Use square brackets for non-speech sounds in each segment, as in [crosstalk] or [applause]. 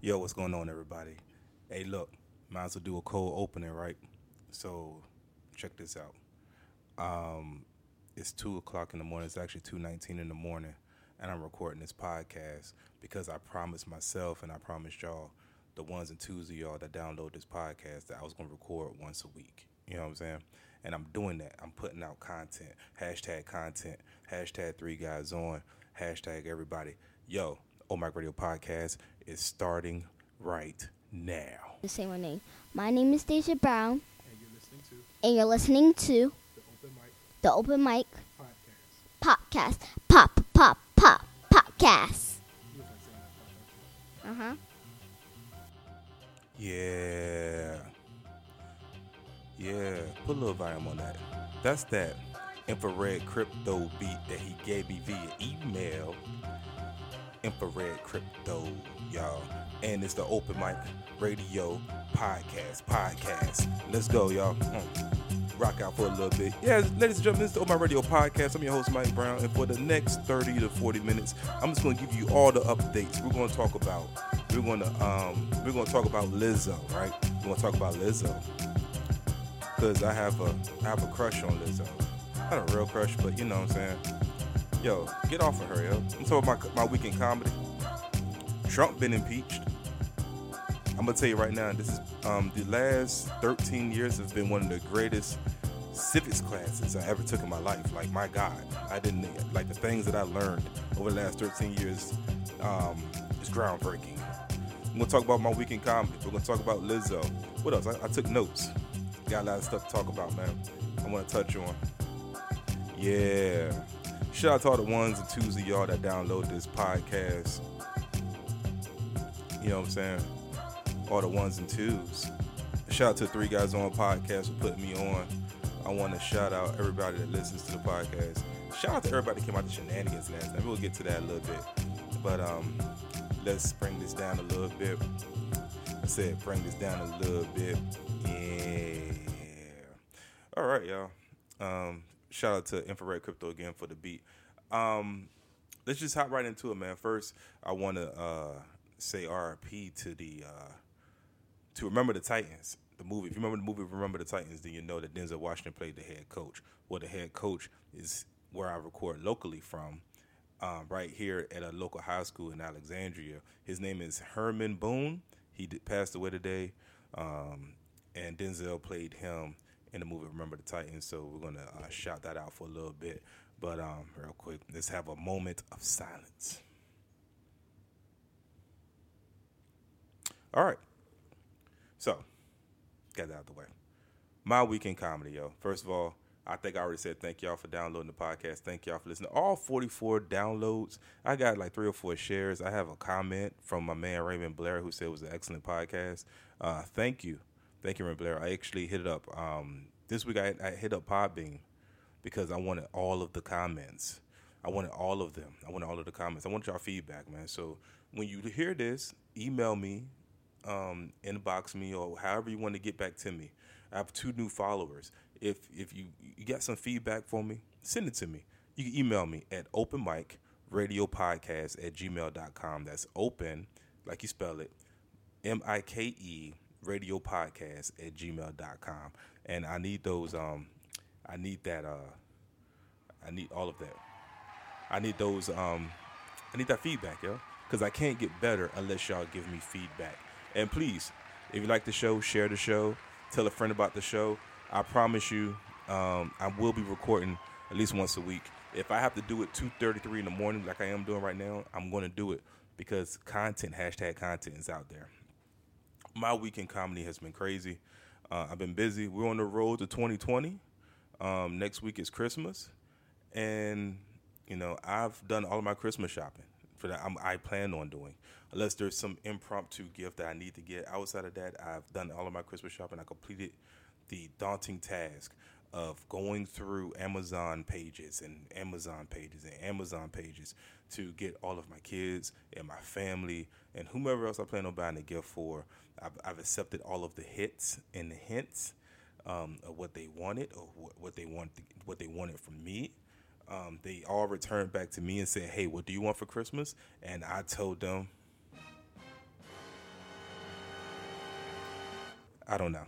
Yo, what's going on, everybody? Hey, look, might as well do a cold opening, right? So, check this out. Um, it's two o'clock in the morning. It's actually two nineteen in the morning, and I'm recording this podcast because I promised myself and I promised y'all, the ones and twos of y'all that download this podcast, that I was gonna record once a week. You know what I'm saying? And I'm doing that. I'm putting out content. Hashtag content. Hashtag three guys on. Hashtag everybody. Yo, Omac Radio Podcast is starting right now. to say my name. My name is Deja Brown, and you're listening to and you're listening to the Open Mic the Open Mic Podcast. Podcast. Pop, pop, pop, podcast. You was like saying that part, Uh huh. Yeah. Yeah. Put a little volume on that. That's that infrared crypto beat that he gave me via email. Infrared crypto, y'all. And it's the Open Mic Radio Podcast. Podcast. Let's go, y'all. Mm. Rock out for a little bit. Yeah, ladies and gentlemen, this is the Open Mic Radio Podcast. I'm your host, Mike Brown. And for the next 30 to 40 minutes, I'm just going to give you all the updates. We're going to talk about, we're to, um, we're to talk about Lizzo, right? We're to talk about Lizzo. Because I have a, I have a crush on Lizzo. Not a real crush, but you know what I'm saying. Yo, get off of her, yo. I'm talking about my, my weekend comedy. Trump been impeached. I'm gonna tell you right now, this is um, the last 13 years have been one of the greatest civics classes I ever took in my life. Like my God, I didn't like the things that I learned over the last 13 years um, is groundbreaking. I'm gonna talk about my weekend comedy. We're gonna talk about Lizzo. What else? I, I took notes. Got a lot of stuff to talk about, man. I want to touch on. Yeah. Shout out to all the ones and twos of y'all that download this podcast. You know what I'm saying? All the ones and twos. Shout out to Three Guys On Podcast for putting me on. I want to shout out everybody that listens to the podcast. Shout out to everybody that came out to shenanigans last night. We'll get to that a little bit. But um, let's bring this down a little bit. I said bring this down a little bit. Yeah. All right, y'all. Um, shout out to Infrared Crypto again for the beat. Um, let's just hop right into it, man. First, I want to uh, say RP to the uh, to Remember the Titans, the movie. If you remember the movie Remember the Titans, then you know that Denzel Washington played the head coach. Well, the head coach is where I record locally from, um, right here at a local high school in Alexandria. His name is Herman Boone. He did, passed away today, um, and Denzel played him in the movie Remember the Titans. So we're gonna uh, shout that out for a little bit. But um, real quick, let's have a moment of silence. All right. So, get that out of the way. My weekend comedy, yo. First of all, I think I already said thank y'all for downloading the podcast. Thank y'all for listening. All 44 downloads. I got like three or four shares. I have a comment from my man Raymond Blair who said it was an excellent podcast. Uh, thank you. Thank you, Raymond Blair. I actually hit it up. Um, this week I, I hit up Podbean because I wanted all of the comments. I wanted all of them. I wanted all of the comments. I want y'all feedback, man. So when you hear this, email me, um, inbox me, or however you want to get back to me. I have two new followers. If if you, you got some feedback for me, send it to me. You can email me at open radio podcast at gmail.com. That's open, like you spell it, M I K E radio podcast at gmail.com. And I need those um I need that uh I need all of that. I need those um I need that feedback, yo. Cause I can't get better unless y'all give me feedback. And please, if you like the show, share the show, tell a friend about the show. I promise you, um, I will be recording at least once a week. If I have to do it two thirty three in the morning, like I am doing right now, I'm going to do it because content hashtag content is out there. My weekend comedy has been crazy. Uh, I've been busy. We're on the road to 2020. Um, next week is Christmas, and you know I've done all of my Christmas shopping for that. I'm, I plan on doing, unless there's some impromptu gift that I need to get. Outside of that, I've done all of my Christmas shopping. I completed the daunting task of going through Amazon pages and Amazon pages and Amazon pages to get all of my kids and my family and whomever else I plan on buying a gift for. I've, I've accepted all of the hits and the hints um, of what they wanted or what, they want, what they wanted from me. Um, they all returned back to me and said, "Hey, what do you want for Christmas?" And I told them, I don't know.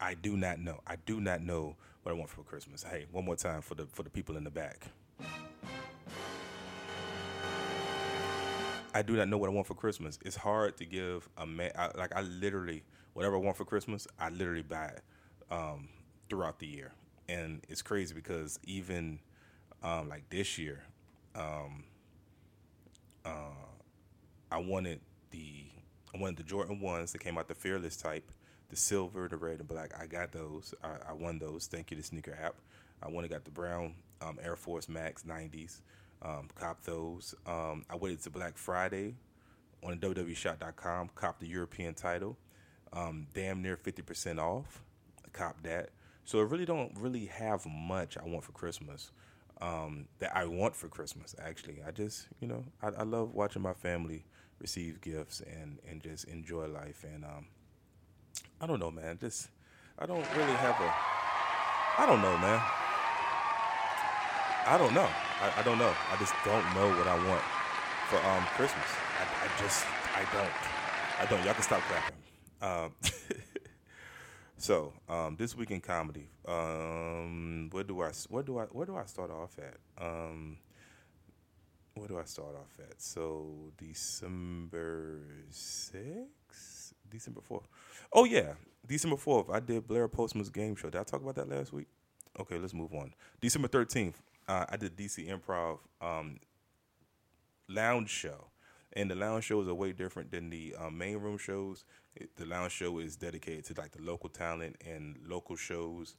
I do not know. I do not know what I want for Christmas. Hey, one more time for the for the people in the back. I do not know what I want for Christmas. It's hard to give a man I, like I literally whatever I want for Christmas, I literally buy it um, throughout the year, and it's crazy because even um, like this year, um, uh, I wanted the I wanted the Jordan ones that came out the Fearless type, the silver, the red, and black. I got those. I, I won those. Thank you to Sneaker App. I went and got the brown um, Air Force Max 90s. Um, cop those. Um, I waited to Black Friday on WWEshop.com. Cop the European title. Um, damn near 50% off. Cop that. So I really don't really have much I want for Christmas. Um, that I want for Christmas. Actually, I just you know I, I love watching my family receive gifts and and just enjoy life. And um, I don't know, man. Just I don't really have a. I don't know, man. I don't know. I, I don't know. I just don't know what I want for um Christmas. I, I just I don't. I don't. Y'all can stop clapping. Um, [laughs] so um, this week in comedy, um, where do I where do I where do I start off at? Um, where do I start off at? So December sixth, December fourth. Oh yeah, December fourth. I did Blair Postman's game show. Did I talk about that last week? Okay, let's move on. December thirteenth, uh, I did DC Improv um, lounge show, and the lounge shows are way different than the um, main room shows. It, the lounge show is dedicated to like the local talent and local shows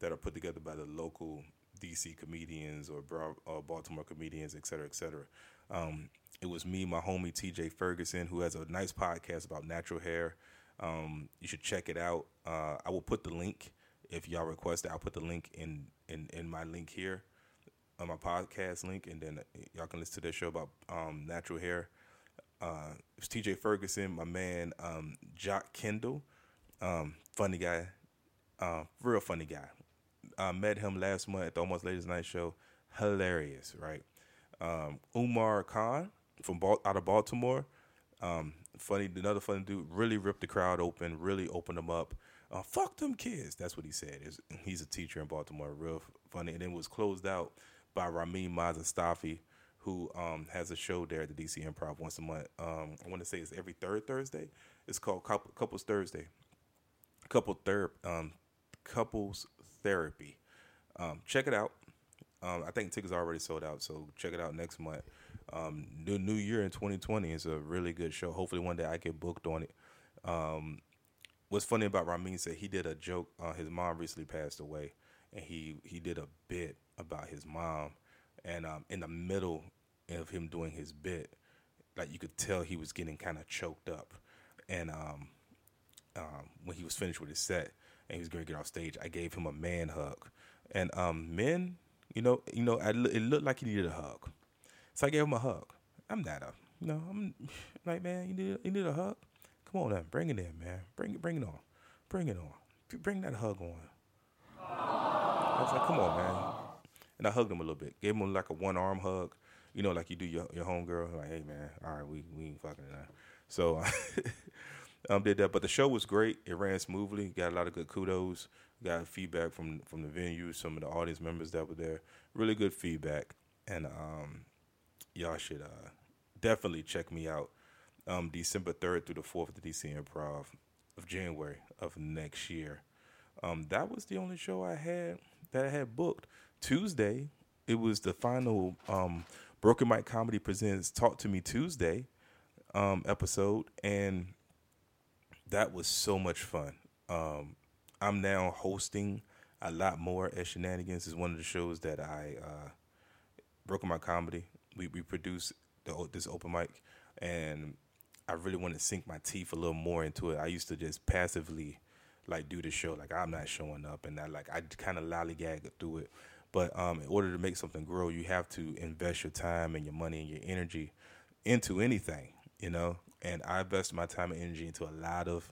that are put together by the local DC comedians or Bra- uh, Baltimore comedians, et cetera, et cetera. Um, it was me, my homie TJ Ferguson, who has a nice podcast about natural hair. Um, you should check it out. Uh, I will put the link if y'all request it. I'll put the link in in, in my link here on my podcast link, and then y'all can listen to their show about um, natural hair. Uh, it's TJ Ferguson, my man, um, Jock Kendall, um, funny guy, uh, real funny guy. I met him last month at the Almost Ladies Night show. Hilarious, right? Um, Umar Khan from out of Baltimore. Um, funny, another funny dude. Really ripped the crowd open. Really opened them up. Uh, fuck them kids. That's what he said. It's, he's a teacher in Baltimore. Real funny. And then was closed out by Ramin Mazastafi, who um, has a show there at the DC Improv once a month. Um, I want to say it's every third Thursday. It's called Couple, Couples Thursday. Couple ther- um, Couples Therapy. Um, check it out. Um, I think tickets are already sold out, so check it out next month. Um, new New Year in 2020 is a really good show. Hopefully, one day I get booked on it. Um, what's funny about Ramin said he did a joke. Uh, his mom recently passed away, and he he did a bit about his mom, and um, in the middle of him doing his bit, like you could tell he was getting kind of choked up, and um, um, when he was finished with his set and he was going to get off stage, I gave him a man hug, and um, men, you know, you know, I, it looked like he needed a hug, so I gave him a hug. I'm not a, you know, I'm like, man, you need you need a hug. Come on, then, bring it in, man. Bring it, bring it on, bring it on. Bring that hug on. I was like, come on, man. And I hugged him a little bit. Gave him like a one arm hug. You know, like you do your your homegirl. Like, hey man, all right, we we ain't fucking now. So [laughs] um did that. But the show was great. It ran smoothly. Got a lot of good kudos. Got feedback from from the venue, some of the audience members that were there. Really good feedback. And um y'all should uh definitely check me out. Um December third through the fourth at the DC Improv of January of next year. Um, that was the only show I had that I had booked. Tuesday, it was the final um, Broken Mike Comedy Presents Talk to Me Tuesday um, episode, and that was so much fun. Um, I'm now hosting a lot more at Shenanigans. is one of the shows that I uh, Broken Mike Comedy. We we produce the, this open mic, and I really want to sink my teeth a little more into it. I used to just passively like do the show. Like I'm not showing up, and I like I kind of lollygag through it. But um, in order to make something grow, you have to invest your time and your money and your energy into anything, you know. And I invest my time and energy into a lot of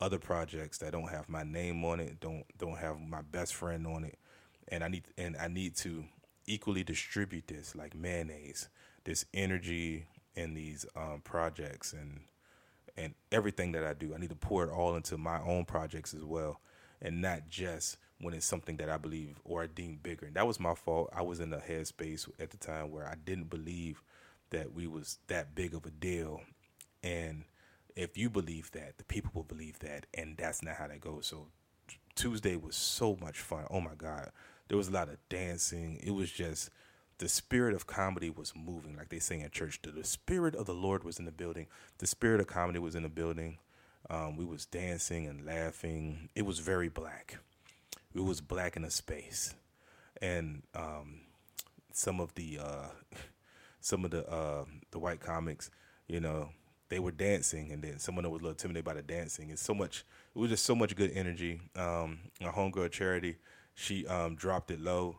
other projects that don't have my name on it, don't don't have my best friend on it, and I need and I need to equally distribute this like mayonnaise, this energy in these um, projects and and everything that I do, I need to pour it all into my own projects as well, and not just when it's something that I believe or I deem bigger. And that was my fault. I was in a headspace at the time where I didn't believe that we was that big of a deal, and if you believe that, the people will believe that, and that's not how that goes. So Tuesday was so much fun. Oh my God. There was a lot of dancing. It was just the spirit of comedy was moving, like they say in church. The, spirit of the Lord was in the building. The spirit of comedy was in the building. Um, we was dancing and laughing. It was very black. It was black in a space, and um, some of the uh, [laughs] some of the uh, the white comics, you know, they were dancing, and then someone that was a little intimidated by the dancing. It's so much. It was just so much good energy. Um, my homegirl Charity, she um, dropped it low.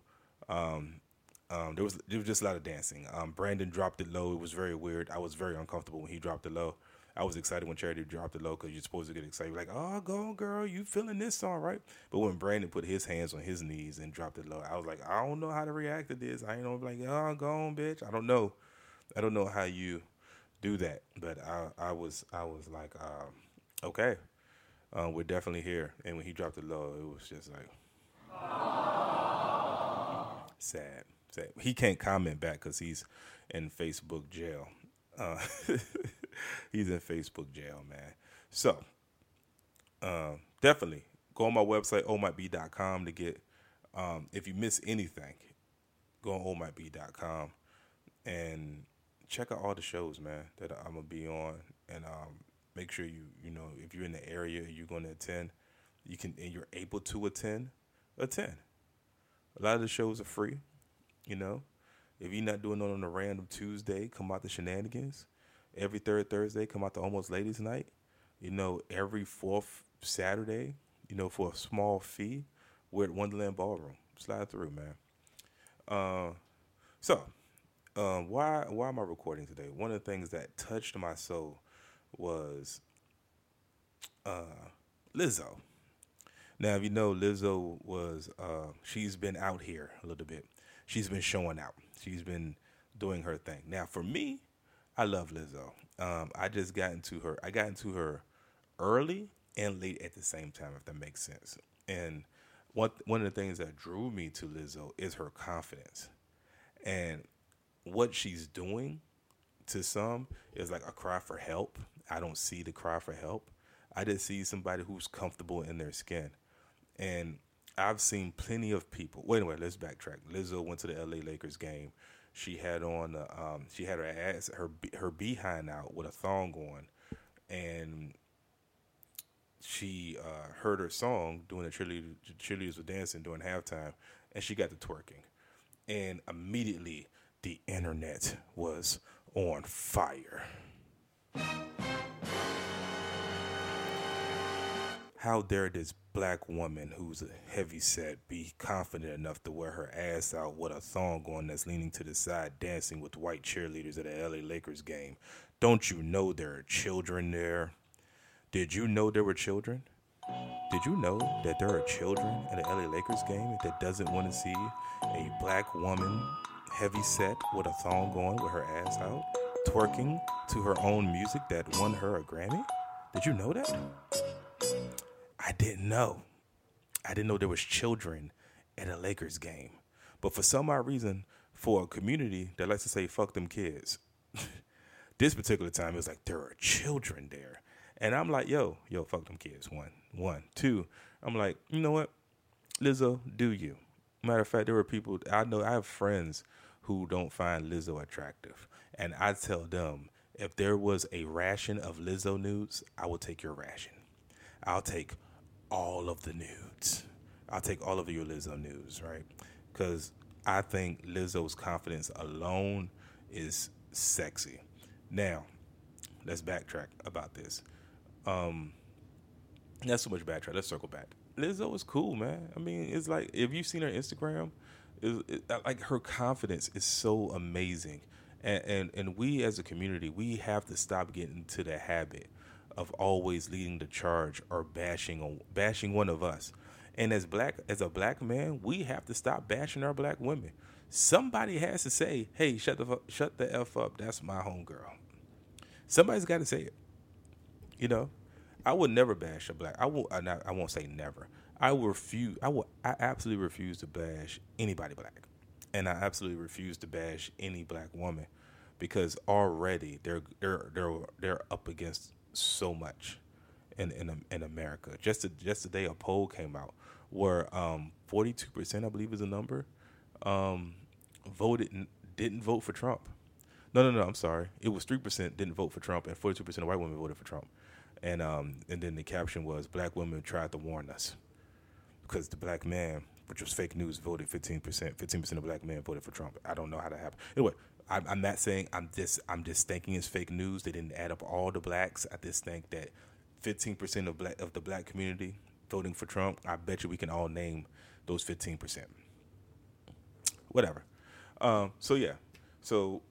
Um, um, there was there was just a lot of dancing. Um, Brandon dropped it low. It was very weird. I was very uncomfortable when he dropped it low. I was excited when Charity dropped it low because you're supposed to get excited. You're like, oh, go on, girl, you feeling this song, right? But when Brandon put his hands on his knees and dropped it low, I was like, I don't know how to react to this. I ain't know, like, oh, go on, bitch. I don't know. I don't know how you do that. But I, I was, I was like, um, okay, uh, we're definitely here. And when he dropped it low, it was just like sad, sad. He can't comment back because he's in Facebook jail. Uh, [laughs] he's in Facebook jail, man. So, uh, definitely go on my website, ohmightbe.com to get, um, if you miss anything, go on ohmightbe.com and check out all the shows, man, that I'm going to be on. And um, make sure you, you know, if you're in the area you're going to attend, you can, and you're able to attend, attend. A lot of the shows are free, you know. If you're not doing it on a random Tuesday, come out to Shenanigans. Every third Thursday, come out to Almost Ladies Night. You know, every fourth Saturday, you know, for a small fee, we're at Wonderland Ballroom. Slide through, man. Uh, so, um, why why am I recording today? One of the things that touched my soul was uh, Lizzo. Now, if you know, Lizzo was uh, she's been out here a little bit. She's been showing out. She's been doing her thing. Now, for me, I love Lizzo. Um, I just got into her. I got into her early and late at the same time, if that makes sense. And one one of the things that drew me to Lizzo is her confidence, and what she's doing. To some, is like a cry for help. I don't see the cry for help. I just see somebody who's comfortable in their skin, and I've seen plenty of people. Wait a minute, let's backtrack. Lizzo went to the L.A. Lakers game. She had on, um, she had her ass, her her behind out with a thong on, and she uh, heard her song doing the cheerleaders were dancing during halftime, and she got to twerking, and immediately the internet was on fire. How dare this black woman who's heavy set be confident enough to wear her ass out with a thong on that's leaning to the side dancing with white cheerleaders at a LA Lakers game? Don't you know there are children there? Did you know there were children? Did you know that there are children at a LA Lakers game that doesn't want to see a black woman heavy set with a thong on with her ass out, twerking to her own music that won her a Grammy? Did you know that? I didn't know. I didn't know there was children at a Lakers game. But for some odd reason, for a community that likes to say "fuck them kids," [laughs] this particular time it was like there are children there, and I'm like, "Yo, yo, fuck them kids." One, one, two. I'm like, you know what, Lizzo, do you? Matter of fact, there were people I know. I have friends who don't find Lizzo attractive, and I tell them if there was a ration of Lizzo nudes, I will take your ration. I'll take all of the nudes. I'll take all of your Lizzo nudes, right? Because I think Lizzo's confidence alone is sexy. Now, let's backtrack about this. Um, not so much backtrack. Let's circle back. Lizzo is cool, man. I mean, it's like if you've seen her Instagram, it, it, like her confidence is so amazing, and, and and we as a community, we have to stop getting to the habit of always leading the charge or bashing bashing one of us. And as black as a black man, we have to stop bashing our black women. Somebody has to say, "Hey, shut the shut the f up. That's my homegirl." Somebody's got to say it. You know, I would never bash a black. I will. I, uh, not, I won't say never. I will refuse. I will. I absolutely refuse to bash anybody black, and I absolutely refuse to bash any black woman because already they're they're they're they're up against so much in in in America. Just to, just today, a poll came out where forty two percent, I believe, is the number, um, voted didn't vote for Trump. No, no, no. I'm sorry. It was three percent didn't vote for Trump, and forty two percent of white women voted for Trump. And um, and then the caption was black women tried to warn us because the black man, which was fake news, voted fifteen percent. Fifteen percent of black men voted for Trump. I don't know how that happened. Anyway, I'm, I'm not saying I'm just I'm just thinking it's fake news. They didn't add up all the blacks. I just think that fifteen percent of black of the black community voting for Trump. I bet you we can all name those fifteen percent. Whatever. Um, so yeah, so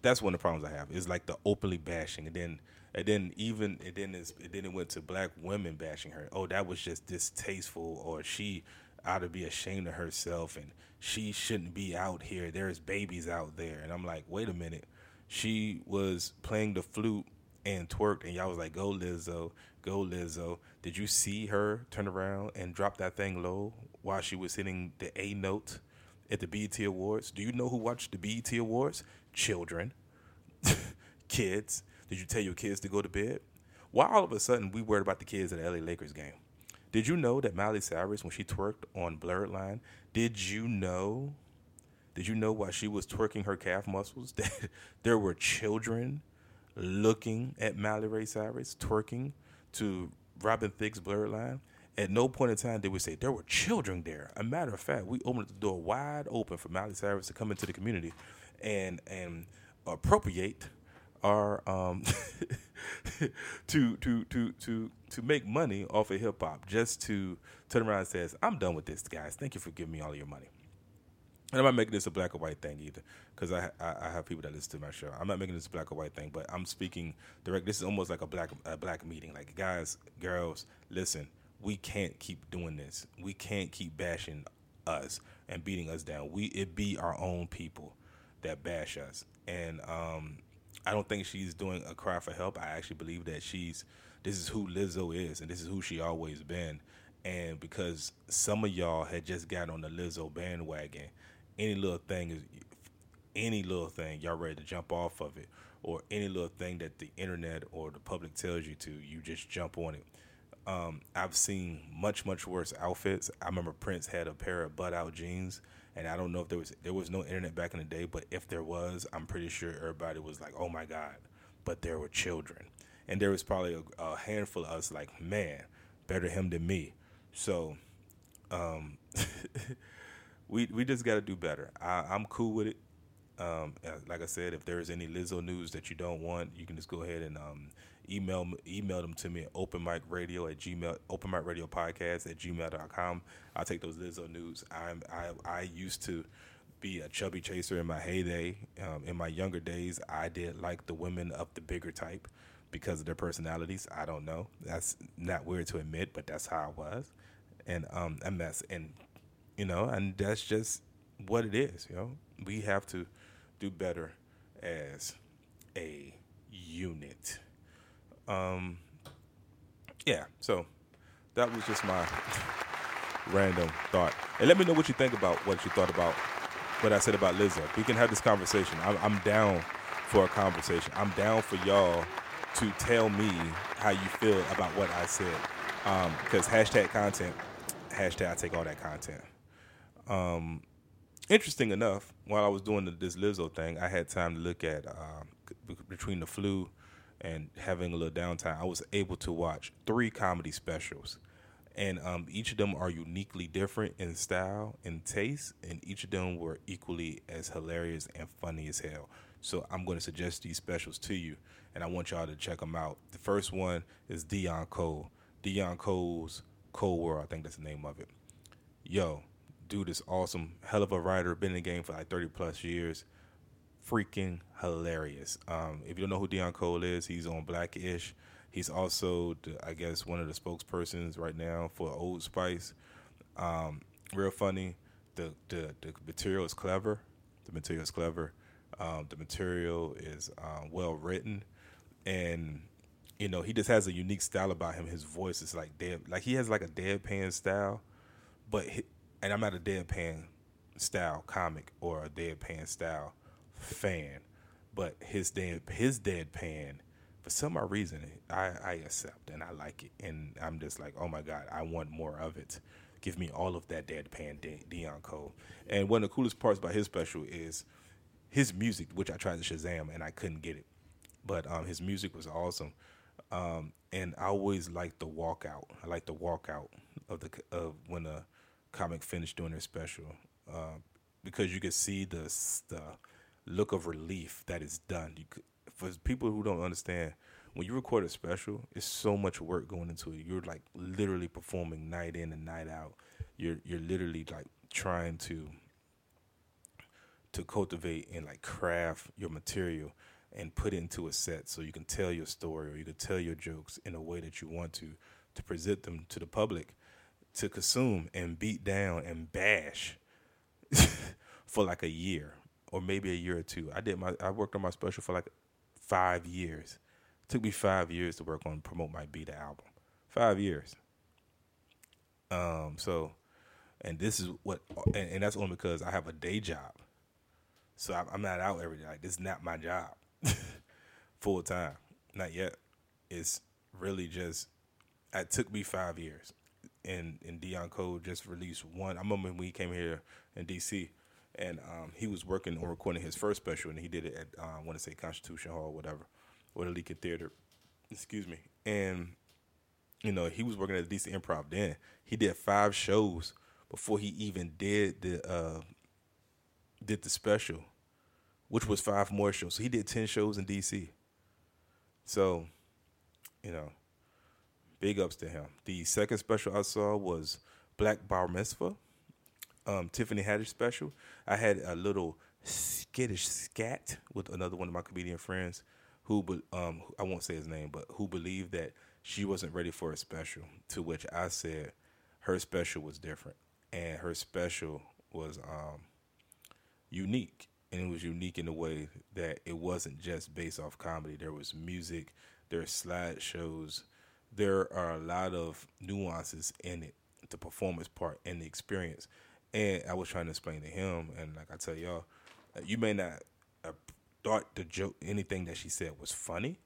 that's one of the problems I have is like the openly bashing, and then and then even and then it's, and then it went to black women bashing her. Oh, that was just distasteful, or she ought to be ashamed of herself, and she shouldn't be out here. There's babies out there, and I'm like, wait a minute. She was playing the flute and twerked, and y'all was like, "Go Lizzo, go Lizzo." Did you see her turn around and drop that thing low while she was hitting the A note at the BET Awards? Do you know who watched the BET Awards? Children, [laughs] kids. Did you tell your kids to go to bed? Why all of a sudden we worried about the kids at the LA Lakers game? Did you know that Miley Cyrus, when she twerked on Blurred Line, did you know? Did you know while she was twerking her calf muscles [laughs] that there were children looking at Miley Ray Cyrus twerking to Robin Thicke's Blurred Line? At no point in time did we say there were children there. A matter of fact, we opened the door wide open for Miley Cyrus to come into the community and and appropriate our um [laughs] to to to to to make money off of hip hop just to turn around and says I'm done with this guys. Thank you for giving me all your money. And I'm not making this a black or white thing either because I, I, I have people that listen to my show. I'm not making this a black or white thing but I'm speaking direct this is almost like a black a black meeting. Like guys girls listen we can't keep doing this. We can't keep bashing us and beating us down. We it be our own people that bash us. And um I don't think she's doing a cry for help. I actually believe that she's this is who Lizzo is and this is who she always been. And because some of y'all had just got on the Lizzo bandwagon, any little thing is any little thing y'all ready to jump off of it, or any little thing that the internet or the public tells you to, you just jump on it. Um, I've seen much much worse outfits. I remember Prince had a pair of butt out jeans and I don't know if there was there was no internet back in the day, but if there was, I'm pretty sure everybody was like, "Oh my god!" But there were children, and there was probably a, a handful of us like, "Man, better him than me." So, um, [laughs] we we just got to do better. I, I'm cool with it. Um, like I said, if there's any Lizzo news that you don't want, you can just go ahead and um, email email them to me at open mic radio at gmail open mic radio podcast at gmail.com i'll take those lizzo news i'm i i used to be a chubby chaser in my heyday. Um, in my younger days i did like the women of the bigger type because of their personalities. I don't know. That's not weird to admit but that's how i was. And um and that's and you know and that's just what it is you know? We have to do better as a unit um, yeah, so that was just my random thought. And let me know what you think about what you thought about what I said about Lizzo. We can have this conversation. I'm, I'm down for a conversation. I'm down for y'all to tell me how you feel about what I said. Because um, hashtag content, hashtag I take all that content. Um, interesting enough, while I was doing the, this Lizzo thing, I had time to look at uh, between the flu and having a little downtime, I was able to watch three comedy specials. And um, each of them are uniquely different in style and taste, and each of them were equally as hilarious and funny as hell. So I'm going to suggest these specials to you, and I want y'all to check them out. The first one is Deon Cole. Deon Cole's Cole World, I think that's the name of it. Yo, dude is awesome. Hell of a writer, been in the game for like 30 plus years freaking hilarious. Um, if you don't know who Deon Cole is, he's on Blackish. He's also, the, I guess, one of the spokespersons right now for Old Spice. Um, real funny. The, the the material is clever. The material is clever. Um, the material is uh, well written, and you know, he just has a unique style about him. His voice is like dead, like he has like a deadpan style, but he, and I'm not a deadpan style comic or a deadpan style fan, but his dead his deadpan for some odd reason I, I accept and I like it and I'm just like oh my god I want more of it. Give me all of that deadpan De- Deon Cole. And one of the coolest parts about his special is his music, which I tried to Shazam and I couldn't get it, but um, his music was awesome. Um, and I always like the walkout. I like the walkout of the of when a comic finished doing their special uh, because you could see the the look of relief that is done. You could, for people who don't understand, when you record a special, it's so much work going into it. You're like literally performing night in and night out. You're you're literally like trying to to cultivate and like craft your material and put it into a set so you can tell your story or you can tell your jokes in a way that you want to to present them to the public to consume and beat down and bash [laughs] for like a year or maybe a year or two. I did my I worked on my special for like five years. It took me five years to work on promote my Be the album. Five years. Um. So, and this is what, and, and that's only because I have a day job. So I'm not out every day. Like this is not my job, [laughs] full time. Not yet. It's really just. It took me five years, and and Deon Cole just released one. I remember when he came here in D.C. and um, he was working on recording his first special, and he did it at uh, I want to say Constitution Hall, whatever, or the Lincoln Theater. Excuse me. And you know he was working at the DC Improv then. He did five shows before he even did the uh, did the special, which was five more shows. So he did ten shows in DC. So, you know, big ups to him. The second special I saw was Black Bar Mitzvah, um, Tiffany Haddish special. I had a little skittish scat with another one of my comedian friends who, be- um, I won't say his name, but who believed that she wasn't ready for a special. To which I said her special was different, and her special was um, unique, and it was unique in the way that it wasn't just based off comedy. There was music, there are slideshows, there are a lot of nuances in it, the performance part and the experience. And I was trying to explain to him, and like I tell y'all, you may not thought the joke, anything that she said was funny,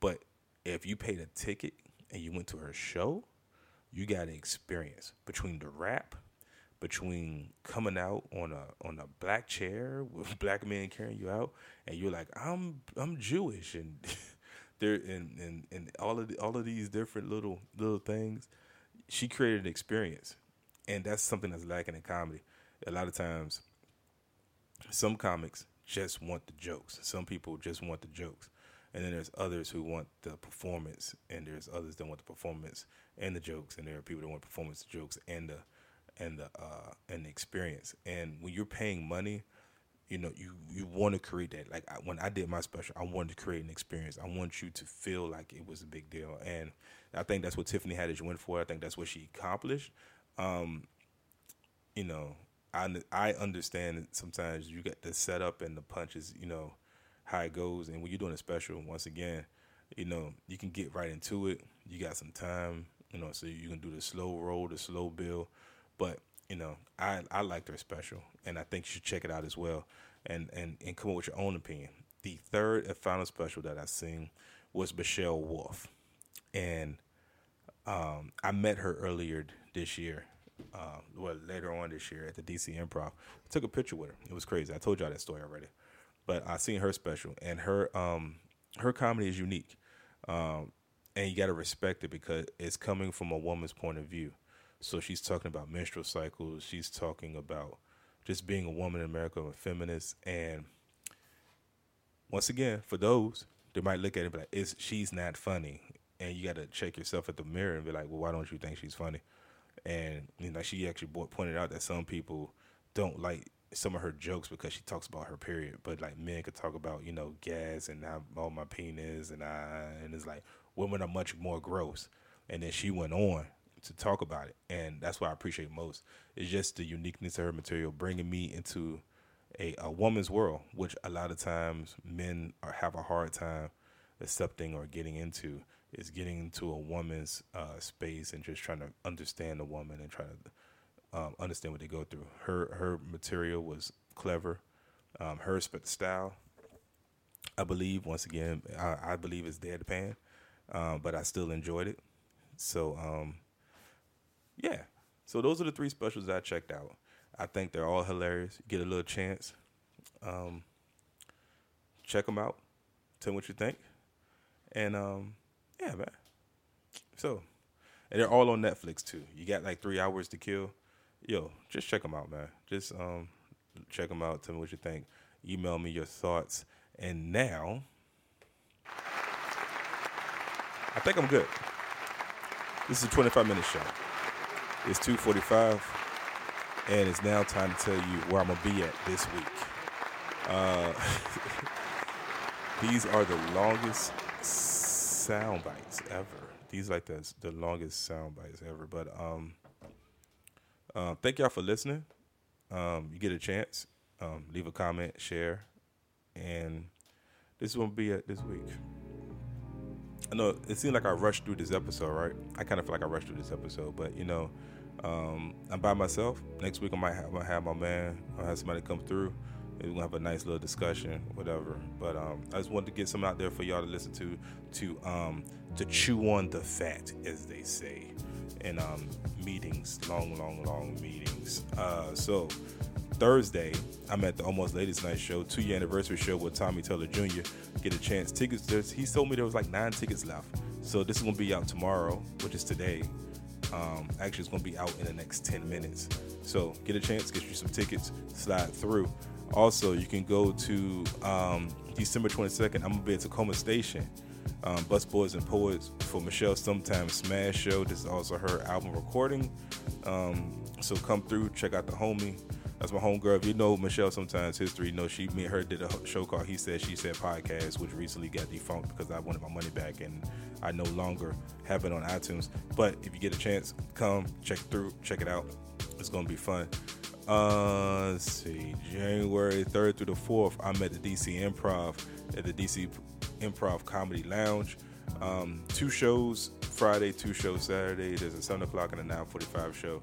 but if you paid a ticket and you went to her show, you got an experience between the rap, between coming out on a on a black chair with [laughs] black men carrying you out, and you're like, I'm I'm Jewish, and [laughs] there and, and and all of the, all of these different little little things, she created an experience, and that's something that's lacking in comedy. A lot of times, some comics just want the jokes. Some people just want the jokes. And then there's others who want the performance, and there's others that want the performance and the jokes, and there are people that want performance, the jokes, and the and the uh, and the experience. And when you're paying money, you know you you want to create that. Like I, when I did my special, I wanted to create an experience. I want you to feel like it was a big deal, and I think that's what Tiffany Haddish went for. I think that's what she accomplished. Um, you know, I I understand that sometimes you get the setup and the punches. You know how it goes, and when you're doing a special, once again, you know you can get right into it. You got some time, you know, so you can do the slow roll, the slow build. But you know, I I liked her special, and I think you should check it out as well, and and and come up with your own opinion. The third and final special that I seen was Michelle Wolf, and um, I met her earlier this year. Uh, well, later on this year at the DC Improv, I took a picture with her. It was crazy. I told y'all that story already, but I seen her special, and her um her comedy is unique, um, and you got to respect it because it's coming from a woman's point of view. So she's talking about menstrual cycles. She's talking about just being a woman in America, a feminist, and once again, for those they might look at it be like, "Is she's not funny?" And you got to check yourself at the mirror and be like, "Well, why don't you think she's funny?" And you know, she actually pointed out that some people don't like some of her jokes because she talks about her period, but like men could talk about you know gas and how all my penis and I and it's like women are much more gross. And then she went on to talk about it, and that's what I appreciate most. It's just the uniqueness of her material, bringing me into a, a woman's world, which a lot of times men are, have a hard time accepting or getting into is getting into a woman's uh, space and just trying to understand the woman and trying to um, understand what they go through. Her her material was clever. Um, her style, I believe, once again, I, I believe it's deadpan, um, but I still enjoyed it. So, um, yeah. So those are the three specials that I checked out. I think they're all hilarious. Get a little chance. Um, check them out. Tell me what you think. And um, yeah, man. So, and they're all on Netflix too. You got like three hours to kill. Yo, just check them out, man. Just um, check them out. Tell me what you think. Email me your thoughts. And now, I think I'm good. This is a 25 minute show. It's 2:45, and it's now time to tell you where I'm gonna be at this week. Uh, [laughs] these are the longest sound bites ever. These like the the longest sound bites ever. But um, uh, thank y'all for listening. Um, you get a chance, um, leave a comment, share, and this won't be it this week. I know it seemed like I rushed through this episode, right? I kind of feel like I rushed through this episode, but you know, um, I'm by myself. Next week I might have, I might have my man. I'll have somebody come through. We're gonna have a nice little discussion, whatever. But um, I just wanted to get some out there for y'all to listen to, to um, to chew on the fat, as they say, in um, meetings, long, long, long meetings. Uh, so Thursday, I'm at the Almost Ladies Night show, two year anniversary show with Tommy Taylor Jr. Get a chance. Tickets. There's, he told me there was like nine tickets left. So this is gonna be out tomorrow, which is today. Um, actually, it's gonna be out in the next 10 minutes. So get a chance, get you some tickets, slide through. Also, you can go to um, December 22nd. I'm gonna be at Tacoma Station. Um, Busboys and Poets for Michelle Sometimes Smash Show. This is also her album recording. Um, so come through, check out the homie. That's my homegirl. If you know Michelle sometimes history, you know she me and her did a show called He Said She Said podcast, which recently got defunct because I wanted my money back and I no longer have it on iTunes. But if you get a chance, come check through, check it out. It's gonna be fun. Uh, let's see, January 3rd through the 4th, I'm at the DC Improv at the DC Improv Comedy Lounge. Um, two shows Friday, two shows Saturday. There's a 7 o'clock and a 9:45 show.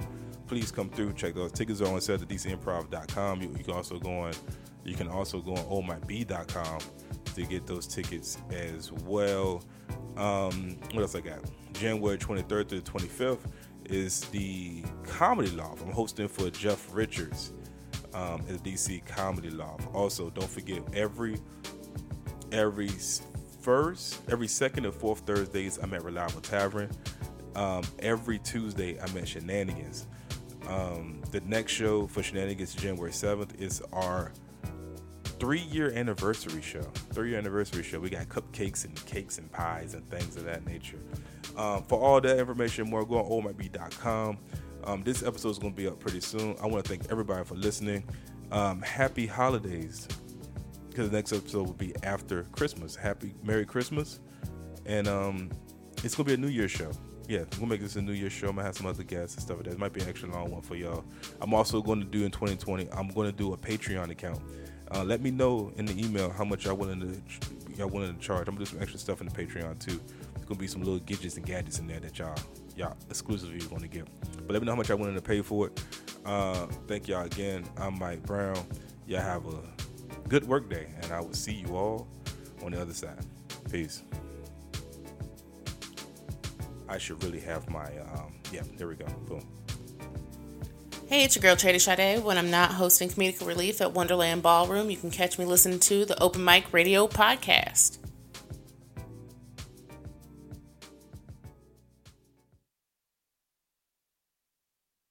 Please come through. Check those tickets are on sale at DCImprov.com. You, you can also go on. You can also go on ohmyb.com to get those tickets as well. Um, what else I got? January 23rd through the 25th is the Comedy Loft. I'm hosting for Jeff Richards um, at the DC Comedy Loft. Also, don't forget every every first, every second and fourth Thursdays, I'm at Reliable Tavern. Um, every Tuesday, I'm at Shenanigans. Um, the next show for Shenanigans, January 7th, is our three year anniversary show. Three year anniversary show. We got cupcakes and cakes and pies and things of that nature. Um, for all that information, more go on ohmyb.com. Um, this episode is going to be up pretty soon. I want to thank everybody for listening. Um, happy holidays because the next episode will be after Christmas. Happy Merry Christmas, and um, it's gonna be a New Year's show. Yeah, gonna make this a New Year's show. I'm gonna have some other guests and stuff like that. It might be an extra long one for y'all. I'm also going to do in 2020. I'm going to do a Patreon account. Uh, let me know in the email how much y'all willing to y'all willing to charge. I'm gonna do some extra stuff in the Patreon too. Gonna be some little gadgets and gadgets in there that y'all y'all exclusively to get. But let me know how much y'all willing to pay for it. Uh, thank y'all again. I'm Mike Brown. Y'all have a good work day, and I will see you all on the other side. Peace. I should really have my, um, yeah, there we go. Boom. Hey, it's your girl Trady Sade. When I'm not hosting comedic relief at Wonderland Ballroom, you can catch me listening to the Open Mic Radio podcast.